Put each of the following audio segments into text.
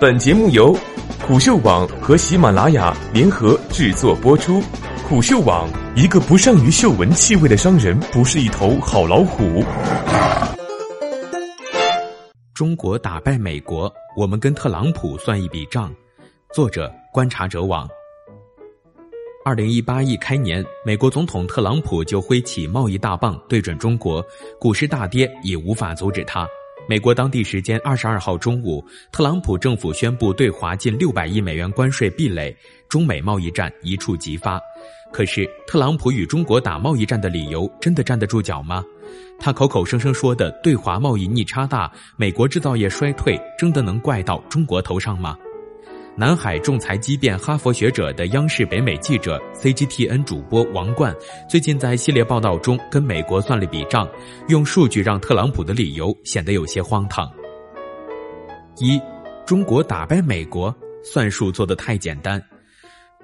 本节目由虎嗅网和喜马拉雅联合制作播出。虎嗅网：一个不善于嗅闻气味的商人，不是一头好老虎。中国打败美国，我们跟特朗普算一笔账。作者：观察者网。二零一八一开年，美国总统特朗普就挥起贸易大棒对准中国，股市大跌也无法阻止他。美国当地时间二十二号中午，特朗普政府宣布对华近六百亿美元关税壁垒，中美贸易战一触即发。可是，特朗普与中国打贸易战的理由真的站得住脚吗？他口口声声说的对华贸易逆差大，美国制造业衰退，真的能怪到中国头上吗？南海仲裁激辩哈佛学者的央视北美记者 CGTN 主播王冠，最近在系列报道中跟美国算了笔账，用数据让特朗普的理由显得有些荒唐。一，中国打败美国，算术做得太简单。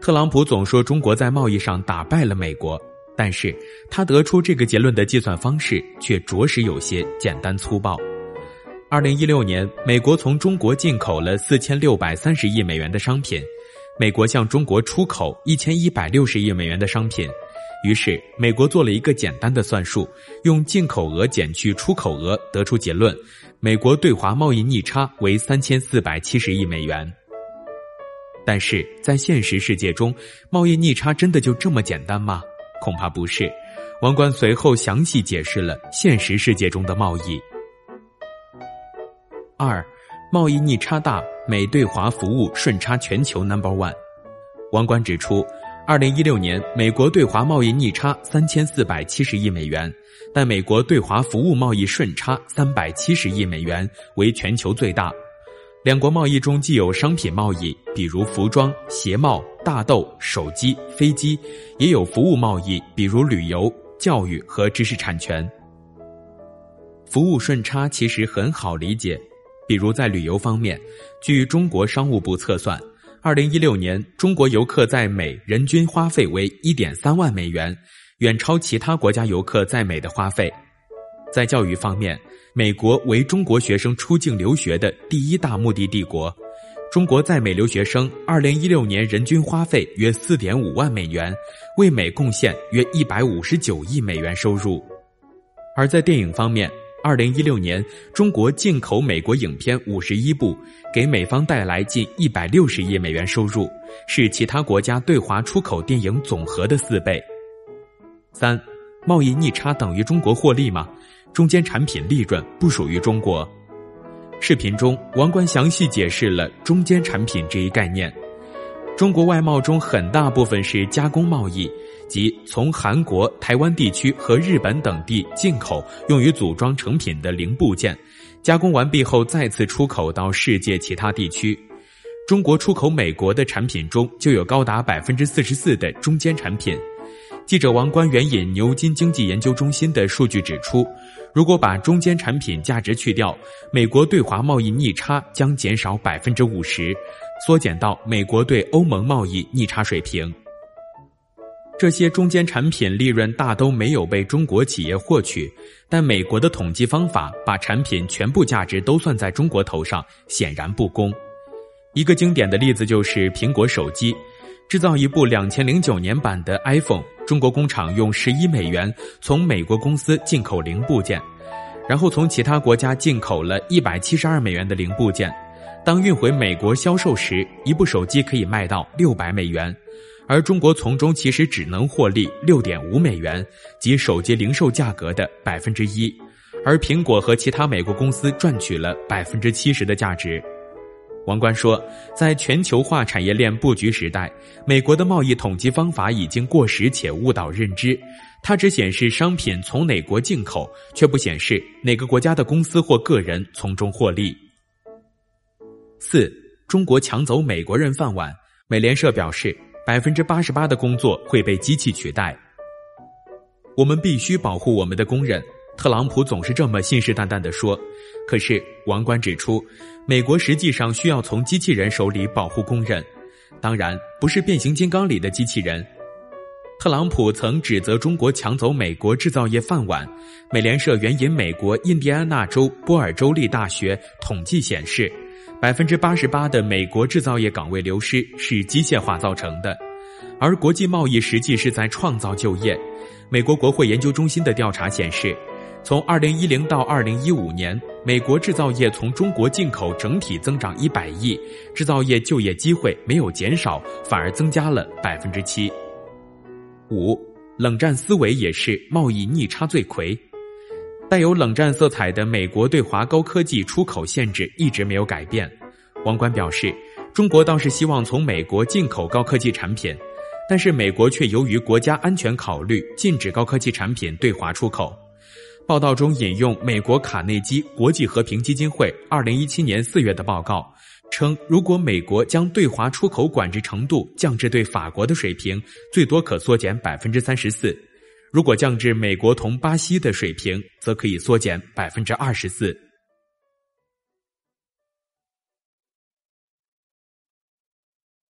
特朗普总说中国在贸易上打败了美国，但是他得出这个结论的计算方式却着实有些简单粗暴。二零一六年，美国从中国进口了四千六百三十亿美元的商品，美国向中国出口一千一百六十亿美元的商品。于是，美国做了一个简单的算术，用进口额减去出口额，得出结论：美国对华贸易逆差为三千四百七十亿美元。但是在现实世界中，贸易逆差真的就这么简单吗？恐怕不是。王冠随后详细解释了现实世界中的贸易。二，贸易逆差大，美对华服务顺差全球 number one。王冠指出，二零一六年美国对华贸易逆差三千四百七十亿美元，但美国对华服务贸易顺差三百七十亿美元，为全球最大。两国贸易中既有商品贸易，比如服装、鞋帽、大豆、手机、飞机，也有服务贸易，比如旅游、教育和知识产权。服务顺差其实很好理解。比如在旅游方面，据中国商务部测算，二零一六年中国游客在美人均花费为一点三万美元，远超其他国家游客在美的花费。在教育方面，美国为中国学生出境留学的第一大目的地国，中国在美留学生二零一六年人均花费约四点五万美元，为美贡献约一百五十九亿美元收入。而在电影方面，二零一六年，中国进口美国影片五十一部，给美方带来近一百六十亿美元收入，是其他国家对华出口电影总和的四倍。三，贸易逆差等于中国获利吗？中间产品利润不属于中国。视频中，王冠详细解释了中间产品这一概念。中国外贸中很大部分是加工贸易。即从韩国、台湾地区和日本等地进口用于组装成品的零部件，加工完毕后再次出口到世界其他地区。中国出口美国的产品中就有高达百分之四十四的中间产品。记者王冠援引牛津经济研究中心的数据指出，如果把中间产品价值去掉，美国对华贸易逆差将减少百分之五十，缩减到美国对欧盟贸易逆差水平。这些中间产品利润大都没有被中国企业获取，但美国的统计方法把产品全部价值都算在中国头上，显然不公。一个经典的例子就是苹果手机，制造一部两千零九年版的 iPhone，中国工厂用十一美元从美国公司进口零部件，然后从其他国家进口了一百七十二美元的零部件，当运回美国销售时，一部手机可以卖到六百美元。而中国从中其实只能获利六点五美元，即手机零售价格的百分之一，而苹果和其他美国公司赚取了百分之七十的价值。王冠说，在全球化产业链布局时代，美国的贸易统计方法已经过时且误导认知，它只显示商品从哪国进口，却不显示哪个国家的公司或个人从中获利。四，中国抢走美国人饭碗，美联社表示。百分之八十八的工作会被机器取代。我们必须保护我们的工人。特朗普总是这么信誓旦旦地说。可是王冠指出，美国实际上需要从机器人手里保护工人，当然不是变形金刚里的机器人。特朗普曾指责中国抢走美国制造业饭碗。美联社援引美国印第安纳州波尔州立大学统计显示。百分之八十八的美国制造业岗位流失是机械化造成的，而国际贸易实际是在创造就业。美国国会研究中心的调查显示，从二零一零到二零一五年，美国制造业从中国进口整体增长一百亿，制造业就业机会没有减少，反而增加了百分之七。五，冷战思维也是贸易逆差罪魁。带有冷战色彩的美国对华高科技出口限制一直没有改变。王冠表示，中国倒是希望从美国进口高科技产品，但是美国却由于国家安全考虑，禁止高科技产品对华出口。报道中引用美国卡内基国际和平基金会二零一七年四月的报告，称如果美国将对华出口管制程度降至对法国的水平，最多可缩减百分之三十四。如果降至美国同巴西的水平，则可以缩减百分之二十四。